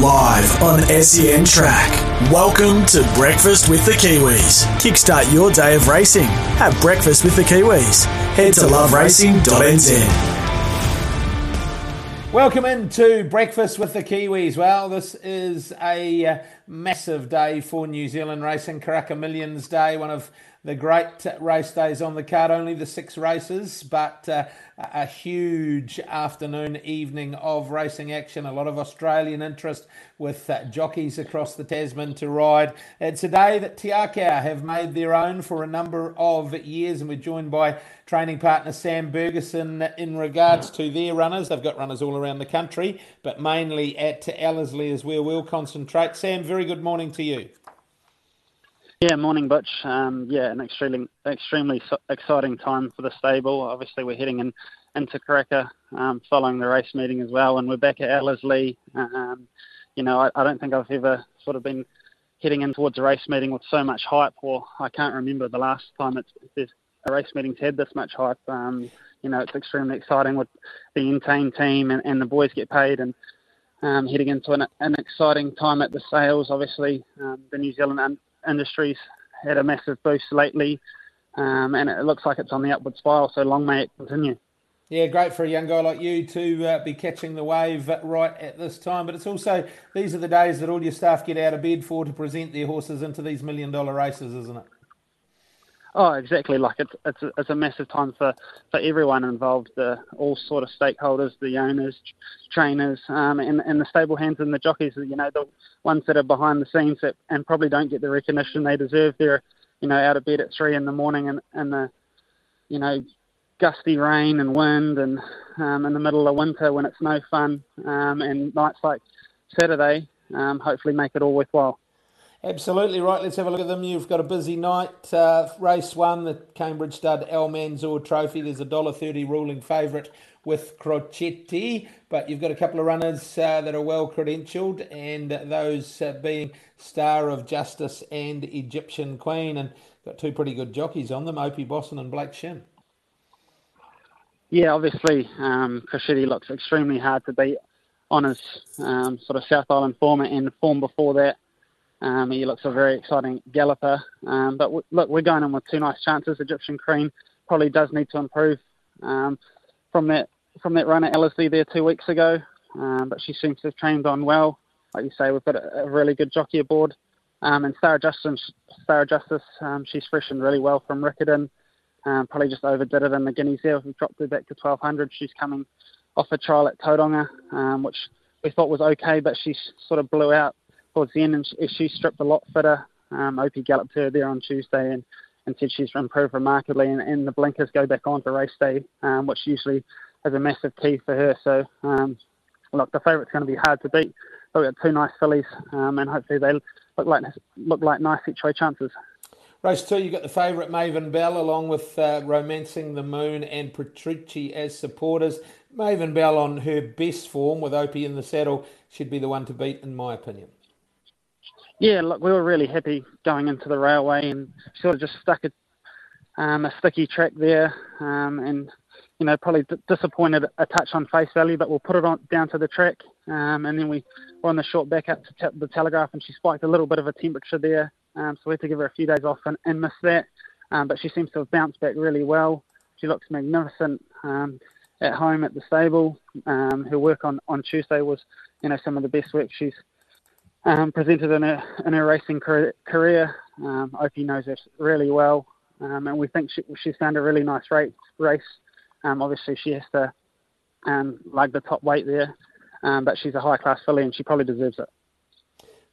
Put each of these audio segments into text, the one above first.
Live on SEN Track. Welcome to Breakfast with the Kiwis. Kickstart your day of racing. Have breakfast with the Kiwis. Head to loveracing.nz. Welcome into Breakfast with the Kiwis. Well, this is a uh, massive day for New Zealand racing. Karaka Millions Day, one of the great race days on the card. Only the six races, but uh, a huge afternoon, evening of racing action. A lot of Australian interest with uh, jockeys across the Tasman to ride. It's a day that Te Akau have made their own for a number of years, and we're joined by training partner Sam Bergerson in regards to their runners. They've got runners all around the country, but mainly at Ellerslie is where we'll concentrate. Sam, very good morning to you. Yeah, morning, Butch. Um, yeah, an extremely extremely exciting time for the stable. Obviously, we're heading in into Karaka um, following the race meeting as well, and we're back at Ellerslie. Um, you know, I, I, don't think I've ever sort of been heading in towards a race meeting with so much hype, or I can't remember the last time it's, a race meeting's had this much hype. Um, you know, it's extremely exciting with the Entain team and, and the boys get paid and um, heading into an, an, exciting time at the sales. Obviously, um, the New Zealand industry's had a massive boost lately, um, and it looks like it's on the upward spiral. So long may it continue. Yeah, great for a young guy like you to uh, be catching the wave right at this time. But it's also these are the days that all your staff get out of bed for to present their horses into these million dollar races, isn't it? Oh, exactly. Like it's it's a, it's a massive time for, for everyone involved, the all sort of stakeholders, the owners, trainers, um, and and the stable hands and the jockeys. You know, the ones that are behind the scenes that, and probably don't get the recognition they deserve. They're you know out of bed at three in the morning and and the you know gusty rain and wind and um, in the middle of winter when it's no fun um, and nights like Saturday um, hopefully make it all worthwhile. Absolutely right. Let's have a look at them. You've got a busy night. Uh, race one, the Cambridge Stud Almanzor Trophy. There's a dollar thirty ruling favourite with Crocetti, but you've got a couple of runners uh, that are well credentialed, and those uh, being Star of Justice and Egyptian Queen, and got two pretty good jockeys on them, Opie Bosson and Blake Shinn. Yeah, obviously, um, Crocetti looks extremely hard to beat on his um, sort of South Island form and form before that. Um, he looks a very exciting galloper. Um, but w- look, we're going in with two nice chances. Egyptian Queen probably does need to improve um, from that from that run at Ellerslie there two weeks ago. Um, but she seems to have trained on well. Like you say, we've got a, a really good jockey aboard. Um, and Star of Justice, Star of Justice, um, she's freshened really well from Riccarton. Um, probably just overdid it in the Guineas there. We dropped her back to 1200. She's coming off a trial at Tauranga, um, which we thought was okay, but she sort of blew out towards the end, and she, she stripped a lot fitter. Um, Opie galloped her there on Tuesday and, and said she's improved remarkably, and, and the blinkers go back on for race day, um, which usually is a massive key for her. So, um, look, the favourite's going to be hard to beat. But we've got two nice fillies, um, and hopefully they look like look like nice each way chances. Race two, you've got the favourite Maven Bell along with uh, Romancing the Moon and Petrucci as supporters. Maven Bell on her best form with Opie in the saddle should be the one to beat, in my opinion. Yeah, look, we were really happy going into the railway and sort of just stuck a, um, a sticky track there, um, and you know probably d- disappointed a touch on face value, but we'll put it on down to the track, um, and then we were on the short back up to t- the Telegraph, and she spiked a little bit of a temperature there, um, so we had to give her a few days off and, and miss that, um, but she seems to have bounced back really well. She looks magnificent um, at home at the stable. Her work on on Tuesday was, you know, some of the best work she's um, presented in her in racing career. Um, Opie knows it really well, um, and we think she, she's found a really nice race. race. Um, obviously, she has to um, lug the top weight there, um, but she's a high class filly, and she probably deserves it.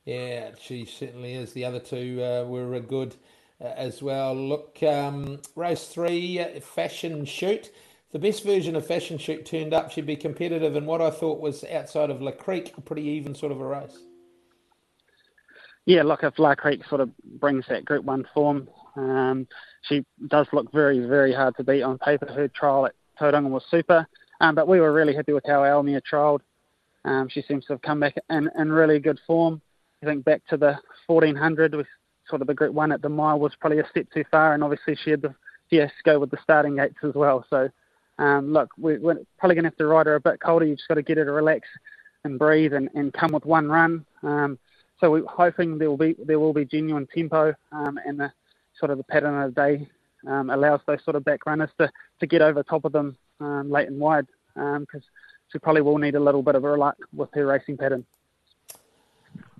Yeah, she certainly is. The other two uh, were a good uh, as well. Look, race three, uh, fashion shoot. the best version of Fashion Shoot turned up. She'd be competitive in what I thought was outside of La Creek, a pretty even sort of a race. Yeah, look, if La Creek sort of brings that Group 1 form, um, she does look very, very hard to beat on paper. Her trial at Tauranga was super, um, but we were really happy with how Almia trialled. Um, she seems to have come back in, in really good form. I think back to the 1400 with sort of the Group 1 at the mile was probably a step too far, and obviously she had the fiasco with the starting gates as well. So um, look, we, are probably going to have to ride her a bit colder. You've just got to get her to relax and breathe and, and come with one run. Um, so we're hoping there will be there will be genuine tempo um, and the sort of the pattern of the day um, allows those sort of back runners to, to get over top of them um, late and wide because um, she probably will need a little bit of a luck with her racing pattern.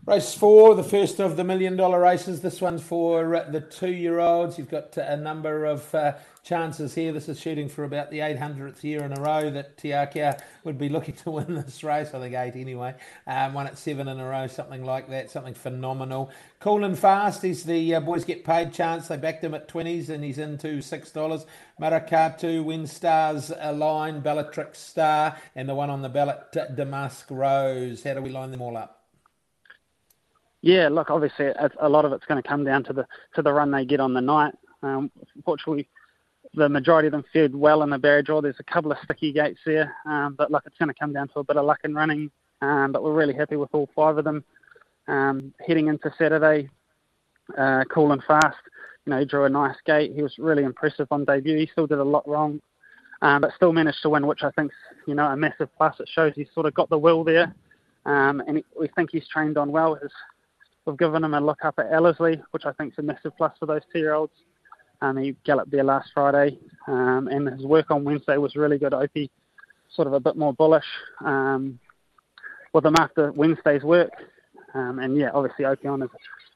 Race four, the first of the million dollar races. This one's for uh, the two year olds. You've got a number of uh, chances here. This is shooting for about the 800th year in a row that Te Akau would be looking to win this race. I think eight anyway. Um, one at seven in a row, something like that, something phenomenal. Cool and fast is the uh, boys get paid chance. They backed him at 20s and he's into $6. Marakatu, Winstars Align, Bellatrix Star, and the one on the ballot, Damask Rose. How do we line them all up? Yeah, look, obviously a lot of it's going to come down to the to the run they get on the night. Um, fortunately, the majority of them fared well in the barrier draw. There's a couple of sticky gates there, um, but look, it's going to come down to a bit of luck in running. Um, but we're really happy with all five of them. Um, heading into Saturday, uh, cool and fast. You know, he drew a nice gate. He was really impressive on debut. He still did a lot wrong, um, but still managed to win, which I think you know a massive plus. It shows he's sort of got the will there, um, and we think he's trained on well. His We've given him a look up at Ellerslie, which I think is a massive plus for those two-year-olds. Um, he galloped there last Friday, um, and his work on Wednesday was really good. Opie, sort of a bit more bullish um, with him after Wednesday's work, um, and yeah, obviously Opion is,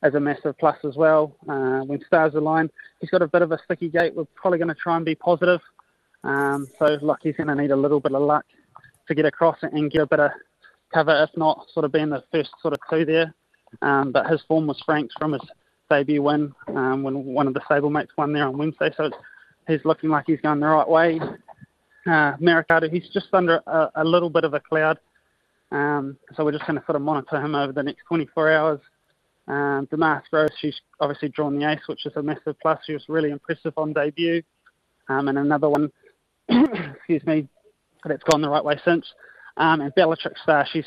is a massive plus as well. Uh, when stars align, he's got a bit of a sticky gate. We're probably going to try and be positive. Um, so, look, he's going to need a little bit of luck to get across and get a bit of cover, if not sort of being the first sort of two there. Um, but his form was franked from his debut win um, when one of the stablemates won there on Wednesday. So he's looking like he's going the right way. Uh, he's just under a, a, little bit of a cloud. Um, so we're just going to sort of monitor him over the next 24 hours. Um, Damask Rose, she's obviously drawn the ace, which is a massive plus. She was really impressive on debut. Um, and another one, excuse me, that's gone the right way since. Um, and Bellatrix Star, she's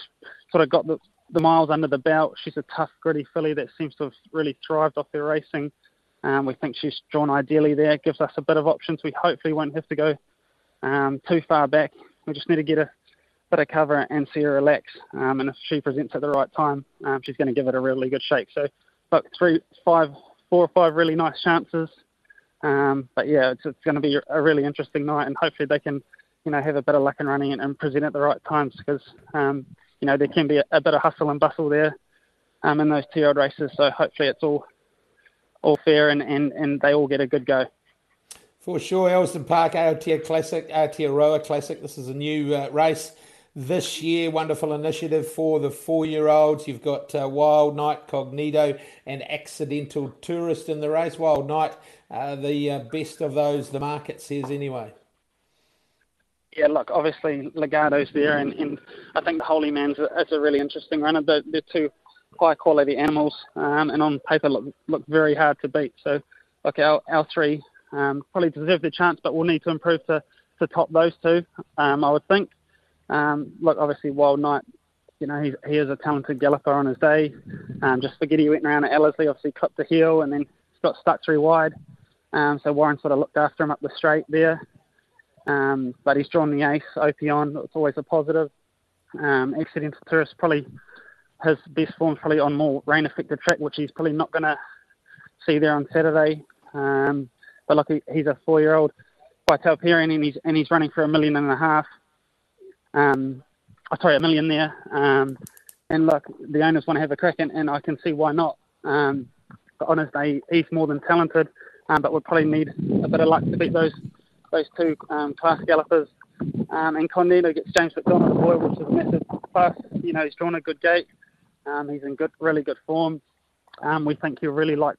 sort of got the, the miles under the belt. She's a tough, gritty filly that seems to have really thrived off her racing. Um, we think she's drawn ideally there. Gives us a bit of options. We hopefully won't have to go um, too far back. We just need to get a bit of cover and see her relax. Um, and if she presents at the right time, um, she's going to give it a really good shake. So, look, three, five, four or five really nice chances. Um, but yeah, it's, it's going to be a really interesting night, and hopefully they can, you know, have a bit of luck in running and, and present at the right times because um, you know, there can be a, a bit of hustle and bustle there um, in those two-year-old races. So hopefully it's all all fair and, and, and they all get a good go. For sure, Elsdon Park Aotea Classic, Aotearoa Classic. This is a new uh, race this year. Wonderful initiative for the four-year-olds. You've got uh, Wild Night, Cognito, and Accidental Tourist in the race. Wild Night, uh, the uh, best of those, the market says anyway yeah, look, obviously Legarto's there, and, and I think the Holymans a, it's a really interesting runner. They're, they're two high quality animals, um, and on paper look look very hard to beat. So, look, our our three um, probably deserve the chance, but we'll need to improve to to top those two. Um, I would think. Um, look, obviously Wild Knight, you know, he's, he is a talented galloper on his day. Um, just forget he went around at Ellerslie, obviously clipped the heel and then got stuck through wide. Um, so Warren sort of looked after him up the straight there. Um, but he's drawn the ace, Opion. It's always a positive. Um, Accidental Tourist probably his best form probably on more rain affected track, which he's probably not going to see there on Saturday. Um, but look, he, he's a four year old by Tauperian and he's and he's running for a million and a half. Um, oh, sorry, a million there. Um, and look, the owners want to have a crack, and, and I can see why not. Um, but day, he's more than talented, um, but we'll probably need a bit of luck to beat those those two um, class gallopers. Um, and Cognito gets James McDonald boy, which is a massive plus. You know, he's drawn a good gate. Um, he's in good, really good form. Um, we think he'll really like,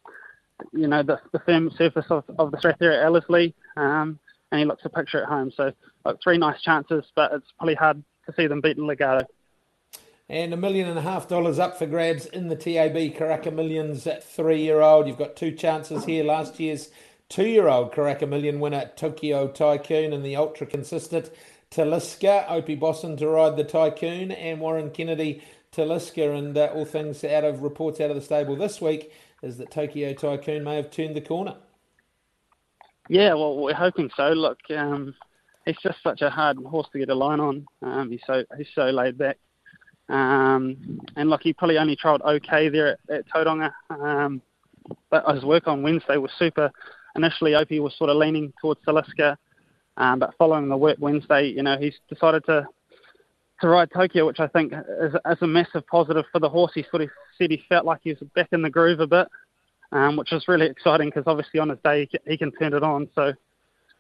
you know, the, the firm surface of, of the StrathAyr at Ellerslie. Um, and he looks a picture at home. So like, three nice chances, but it's probably hard to see them beating Legarto. And a million and a half dollars up for grabs in the TAB Karaka Millions at three year old. You've got two chances here. Last year's two year old Karaka Million winner, Tokyo Tycoon, and the ultra consistent Taliska. Opie Bosson to ride the Tycoon, and Warren Kennedy Taliska. And uh, all things out of reports out of the stable this week is that Tokyo Tycoon may have turned the corner. Yeah, well, we're hoping so. Look, um, he's just such a hard horse to get a line on. Um, he's so he's so laid back. Um, and look, he probably only trialled okay there at, at. Um, but his work on Wednesday was super. Initially, Opie was sort of leaning towards Taliska, um, but following the work Wednesday, you know, he's decided to to ride Tokyo, which I think is, is a massive positive for the horse. He sort of said he felt like he was back in the groove a bit, um, which is really exciting because obviously on his day he can, turn it on. So,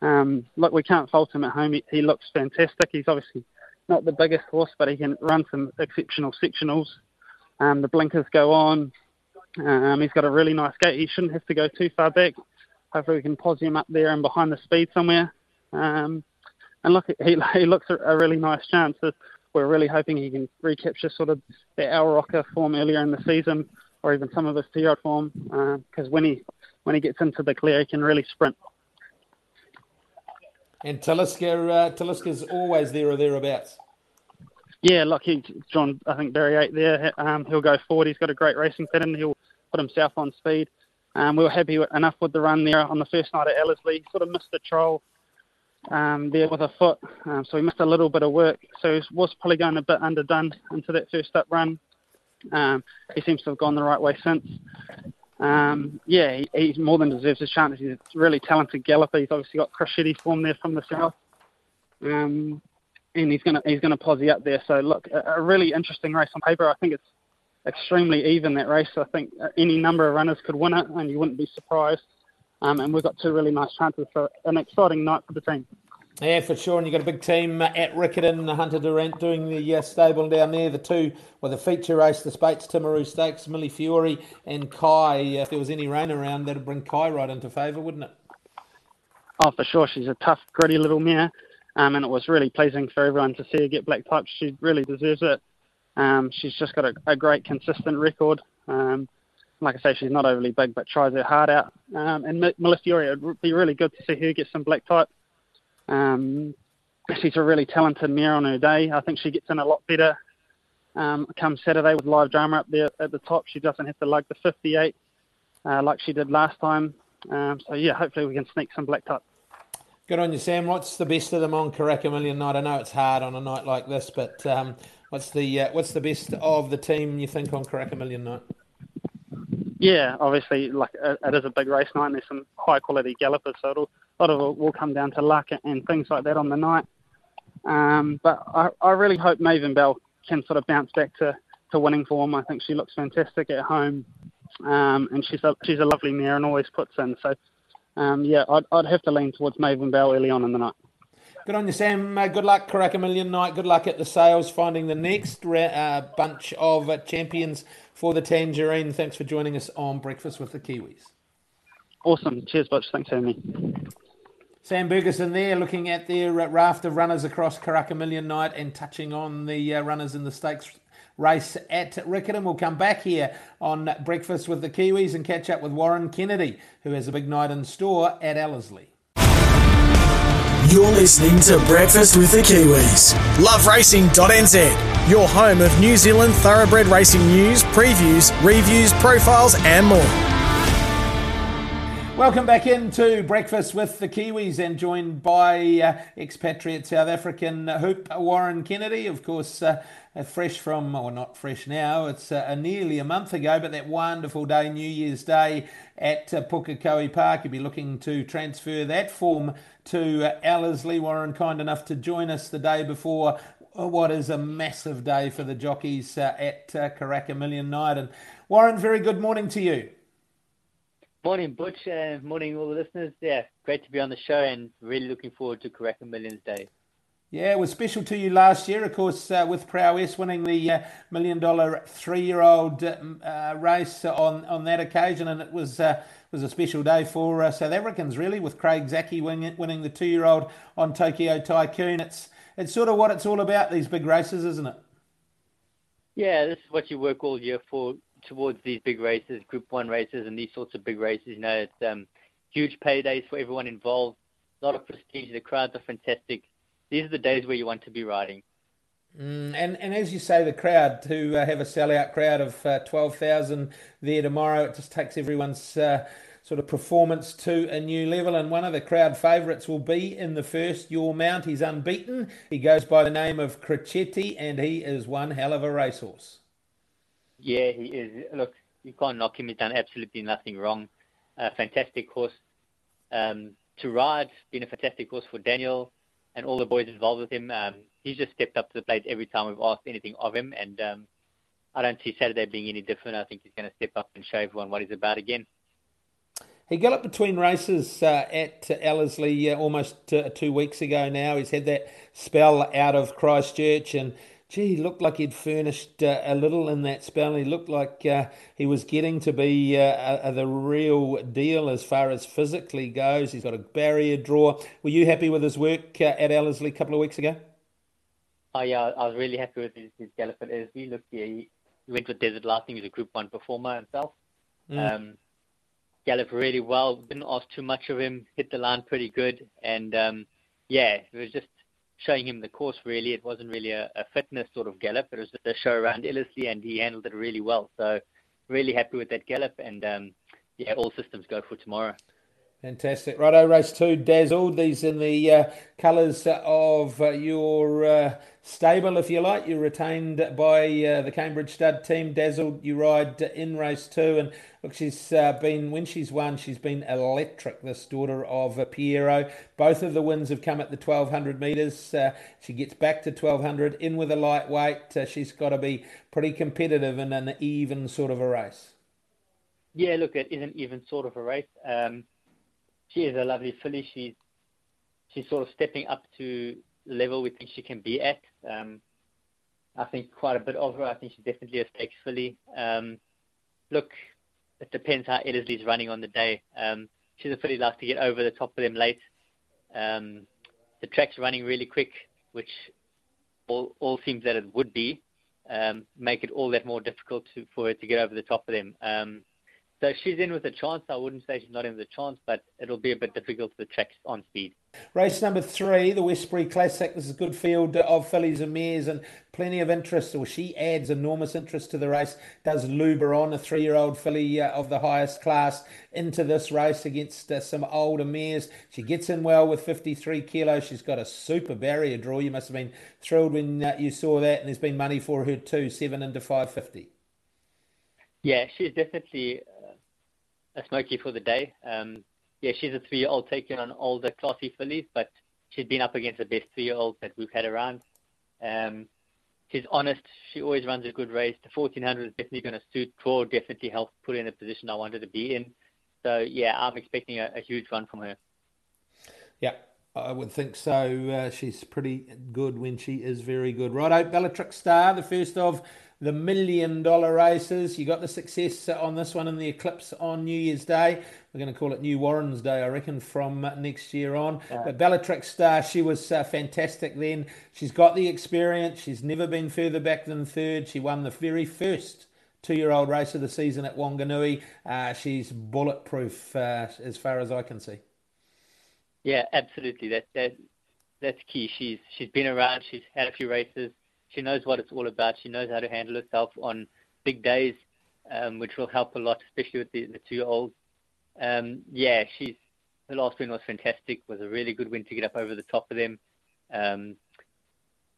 um, look, we can't fault him at home. He, he looks fantastic. He's obviously not the biggest horse, but he can run some exceptional sectionals. Um, the blinkers go on. Um, he's got a really nice gait. He shouldn't have to go too far back. Hopefully, we can pause him up there and behind the speed somewhere. Um, and look, he, he looks a, a really nice chance. We're really hoping he can recapture sort of the Al Rocker form earlier in the season, or even some of his two-year-old form, because uh, when he when he gets into the clear, he can really sprint. And Taliska, uh, Taliska's always there or thereabouts. Yeah, look, he's John. I think Barry eight there. Um, he'll go forward. He's got a great racing pattern. He'll put himself on speed. Um, we were happy enough with the run there on the first night at Ellerslie. Sort of missed the troll um, there with a foot, um, so he missed a little bit of work. So he was probably going a bit underdone into that first up run. Um, he seems to have gone the right way since. Um, yeah, he, more than deserves his chance. He's a really talented galloper. He's obviously got Crocetti form there from the south. Um, and he's gonna he's gonna posse up there. So look, a, a really interesting race on paper. I think it's extremely even that race. I think uh, any number of runners could win it, and you wouldn't be surprised. Um, and we've got two really nice chances for an exciting night for the team. Yeah, for sure. And you've got a big team at Riccarton, the Hunter Durrant doing the uh, stable down there. The two, well, the feature race, the Spates Timaru Stakes, Millie Fiore and Kai. If there was any rain around, that'd bring Kai right into favour, wouldn't it? Oh, for sure. She's a tough, gritty little mare. Um, and it was really pleasing for everyone to see her get black type. She really deserves it. Um, she's just got a, a great, consistent record. Um, like I say, she's not overly big, but tries her heart out. Um, and Malefiore, it would be really good to see her get some black type. Um, she's a really talented mare on her day. I think she gets in a lot better um, come Saturday with live drama up there at the top. She doesn't have to lug the 58 uh, like she did last time. Um, so yeah, hopefully we can sneak some black type. Good on you, Sam. What's the best of them on Karaka Million night? I know it's hard on a night like this, but um, what's the uh, what's the best of the team you think on Karaka Million night? Yeah, obviously, like uh, it is a big race night, and there's some high quality gallopers, so it'll, a lot of it will come down to luck and things like that on the night. Um, but I, I really hope Maven Bell can sort of bounce back to, to winning form. I think she looks fantastic at home, um, and she's a she's a lovely mare and always puts in. So um, yeah, I'd, I'd have to lean towards Maven Bell early on in the night. Good on you, Sam. Uh, good luck, Karaka Million night. Good luck at the sales, finding the next uh, bunch of uh, champions for the Tangerine. Thanks for joining us on Breakfast with the Kiwis. Awesome. Cheers, Butch. Thanks for having me. Sam Bergerson there looking at their uh, raft of runners across Karaka Million night and touching on the uh, runners in the stakes race at Riccarton. We'll come back here on Breakfast with the Kiwis and catch up with Warren Kennedy, who has a big night in store at Ellerslie. You're listening to Breakfast with the Kiwis. LoveRacing.nz, your home of New Zealand thoroughbred racing news, previews, reviews, profiles, and more. Welcome back into Breakfast with the Kiwis and joined by uh, expatriate South African hoop Warren Kennedy, of course, uh, fresh from, or not fresh now, it's uh, nearly a month ago, but that wonderful day, New Year's Day at uh, Pukekohe Park. You'll be looking to transfer that form to uh, Ellerslie. Warren, kind enough to join us the day before what is a massive day for the jockeys uh, at uh, Karaka Million Night. And Warren, very good morning to you. Morning, Butch, and morning, all the listeners. Yeah, great to be on the show and really looking forward to Karaka Millions Day. Yeah, it was special to you last year, of course, uh, with Prowess winning the uh, million dollar three year old uh, race on, on that occasion. And it was uh, was a special day for uh, South Africans, really, with Craig Zackey winning, the two-year-old on Tokyo Tycoon. It's it's sort of what it's all about. These big races, isn't it? Yeah, this is what you work all year for towards these big races, Group One races, and these sorts of big races. You know, it's um, huge paydays for everyone involved. A lot of prestige. The crowds are fantastic. These are the days where you want to be riding. Mm, and and as you say, the crowd to uh, have a sellout crowd of uh, twelve thousand there tomorrow, it just takes everyone's uh, sort of performance to a new level. And one of the crowd favourites will be in the first Your Mount. He's unbeaten. He goes by the name of Crocetti, and he is one hell of a racehorse. Yeah, he is. Look, you can't knock him. He's done absolutely nothing wrong. A fantastic horse um, to ride. Been a fantastic horse for Daniel and all the boys involved with him. Um, he's just stepped up to the plate every time we've asked anything of him, and um, I don't see Saturday being any different. I think he's going to step up and show everyone what he's about again. He got up between races uh, at Ellerslie uh, almost uh, two weeks ago now. He's had that spell out of Christchurch and gee, he looked like he'd furnished uh, a little in that spell. He looked like uh, he was getting to be uh, the real deal as far as physically goes. He's got a barrier draw. Were you happy with his work at Ellerslie a couple of weeks ago? Oh yeah, I was really happy with his, his gallop at Ellerslie. Look, yeah, he went with Desert Lightning. He's a Group One performer himself. Mm. Um, galloped really well. Didn't ask too much of him. Hit the line pretty good, and um, yeah, it was just showing him the course really. It wasn't really a, a fitness sort of gallop. It was just a show around Ellerslie and he handled it really well. So really happy with that gallop and um, yeah, all systems go for tomorrow. Fantastic. Righto, race two, Dazzled. These in the uh, colours of uh, your uh, stable, if you like. You're retained by uh, the Cambridge Stud team. Dazzled, you ride in race two. And look, she's uh, been, when she's won, she's been electric, this daughter of uh, Pierro. Both of the wins have come at the 1200 metres. she gets back to 1200 in with a lightweight. she's got to be pretty competitive in an even sort of a race. Yeah, look, it is an even sort of a race. Um, she is a lovely filly. She's she's sort of stepping up to the level we think she can be at. Um, I think quite a bit of her. I think she's definitely a stakes filly. Um, look, it depends how Ellerslie's running on the day. Um, she's a filly likes to get over the top of them late. Um, the track's running really quick, which all, all seems that it would be. Um, make it all that more difficult to, for her to get over the top of them. Um, so she's in with a chance. I wouldn't say she's not in with a chance, but it'll be a bit difficult to check on speed. Race number three, the Westbury Classic. This is a good field of fillies and mares and plenty of interest, or she adds enormous interest to the race. Does Luberon, a three year old filly uh, of the highest class, into this race against uh, some older mares. She gets in well with 53 kilos. She's got a super barrier draw. You must have been thrilled when uh, you saw that, and there's been money for her too, seven into 550. Yeah, she's definitely a smoky for the day. Um, yeah, she's a three-year-old taking on older classy fillies, but she's been up against the best three-year-olds that we've had around. Um, she's honest. She always runs a good race. The 1400 is definitely going to suit Draw, definitely help put her in a position I wanted to be in. So, yeah, I'm expecting a, a huge run from her. Yeah, I would think so. Uh, she's pretty good when she is very good. Righto, Bellatrix Star, the first of the million dollar races. You got the success on this one in the Eclipse on New Year's Day. We're going to call it New Warren's Day, I reckon, from next year on. Yeah. But Bellatrix Star, she was uh, fantastic then. She's got the experience. She's never been further back than third. She won the very first two-year-old race of the season at Wanganui. Uh, she's bulletproof uh, as far as I can see. Yeah, absolutely. That that that's key. She's she's been around. She's had a few races. She knows what it's all about. She knows how to handle herself on big days, um, which will help a lot, especially with the, the two-year-olds. Um, yeah, she's the last win was fantastic. Was a really good win to get up over the top of them. Um,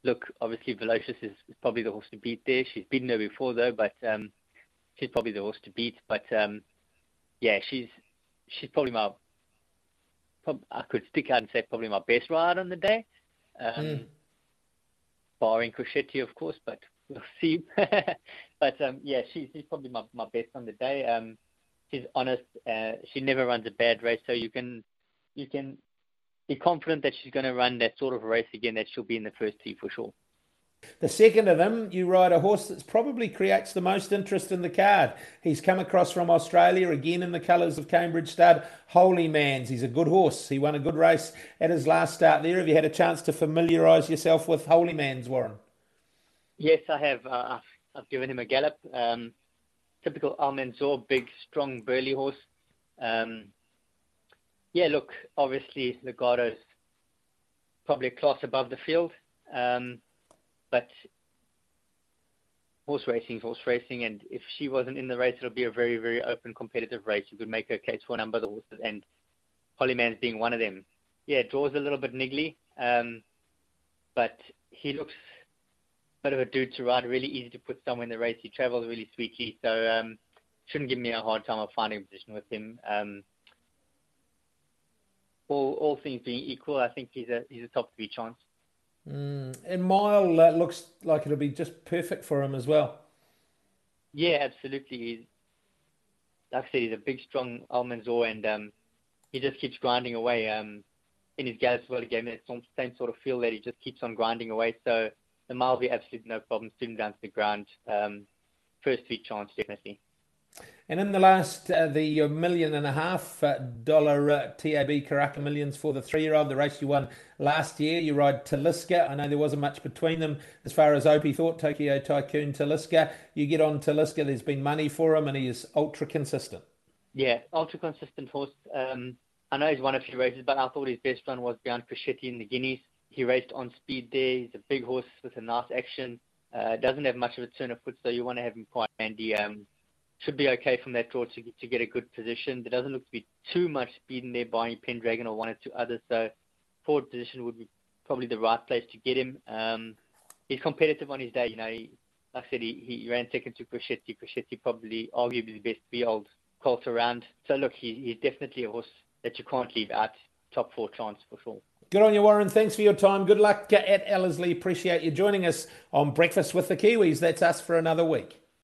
look, obviously Velocious is, is, probably the horse to beat there. She's beaten her before though, but um, she's probably the horse to beat. But um, yeah, she's she's probably my. Prob- I could stick out and say probably my best ride on the day. Um, mm barring Crocetti, of course, but we'll see. but um, yeah, she's, she's probably my, my best on the day. Um, she's honest. Uh, she never runs a bad race, so you can you can be confident that she's going to run that sort of race again. That she'll be in the first two for sure. The second of them, you ride a horse that probably creates the most interest in the card. He's come across from Australia again in the colours of Cambridge Stud. Holymans, he's a good horse. He won a good race at his last start there. Have you had a chance to familiarise yourself with Holymans, Warren? Yes, I have. Uh, I've given him a gallop. Um, typical Almanzor, big, strong, burly horse. Um, yeah, look, obviously Legarto's probably a class above the field. Um, but horse racing horse racing, and if she wasn't in the race, it'll be a very, very open, competitive race. You could make a case for a number of the horses, and Holymans being one of them. Yeah, draws a little bit niggly, um, but he looks a bit of a dude to ride, really easy to put somewhere in the race. He travels really sweetly, so um, shouldn't give me a hard time of finding a position with him. Um, all, all things being equal, I think he's a he's a top three chance. Mm. And Mile uh, looks like it'll be just perfect for him as well. Yeah, absolutely. He's, like I said, he's a big, strong Almanzor, and um, he just keeps grinding away. Um, in his gas well, he gave me that same sort of feel that he just keeps on grinding away. So the mile will be absolutely no problem, sitting down to the ground. Um, first three chance, definitely. And in the last, uh, the million and a half uh, dollar uh, TAB Karaka Millions for the three year old, the race you won last year, you ride Taliska. I know there wasn't much between them as far as Opie thought, Tokyo Tycoon Taliska. You get on Taliska, there's been money for him, and he is ultra consistent. Yeah, ultra consistent horse. Um, I know he's won a few races, but I thought his best run was beyond Crocetti in the Guineas. He raced on speed there. He's a big horse with a nice action. Uh, doesn't have much of a turn of foot, so you want to have him quite handy. Um, should be okay from that draw to, to get a good position. There doesn't look to be too much speed in there buying Pendragon or one or two others, so forward position would be probably the right place to get him. Um, he's competitive on his day. You know, he, like I said, he, he ran second to Crocetti. Crocetti probably arguably the best three old colt around. So look, he, he's definitely a horse that you can't leave out. Top four chance for sure. Good on you, Warren. Thanks for your time. Good luck at Ellerslie. Appreciate you joining us on Breakfast with the Kiwis. That's us for another week.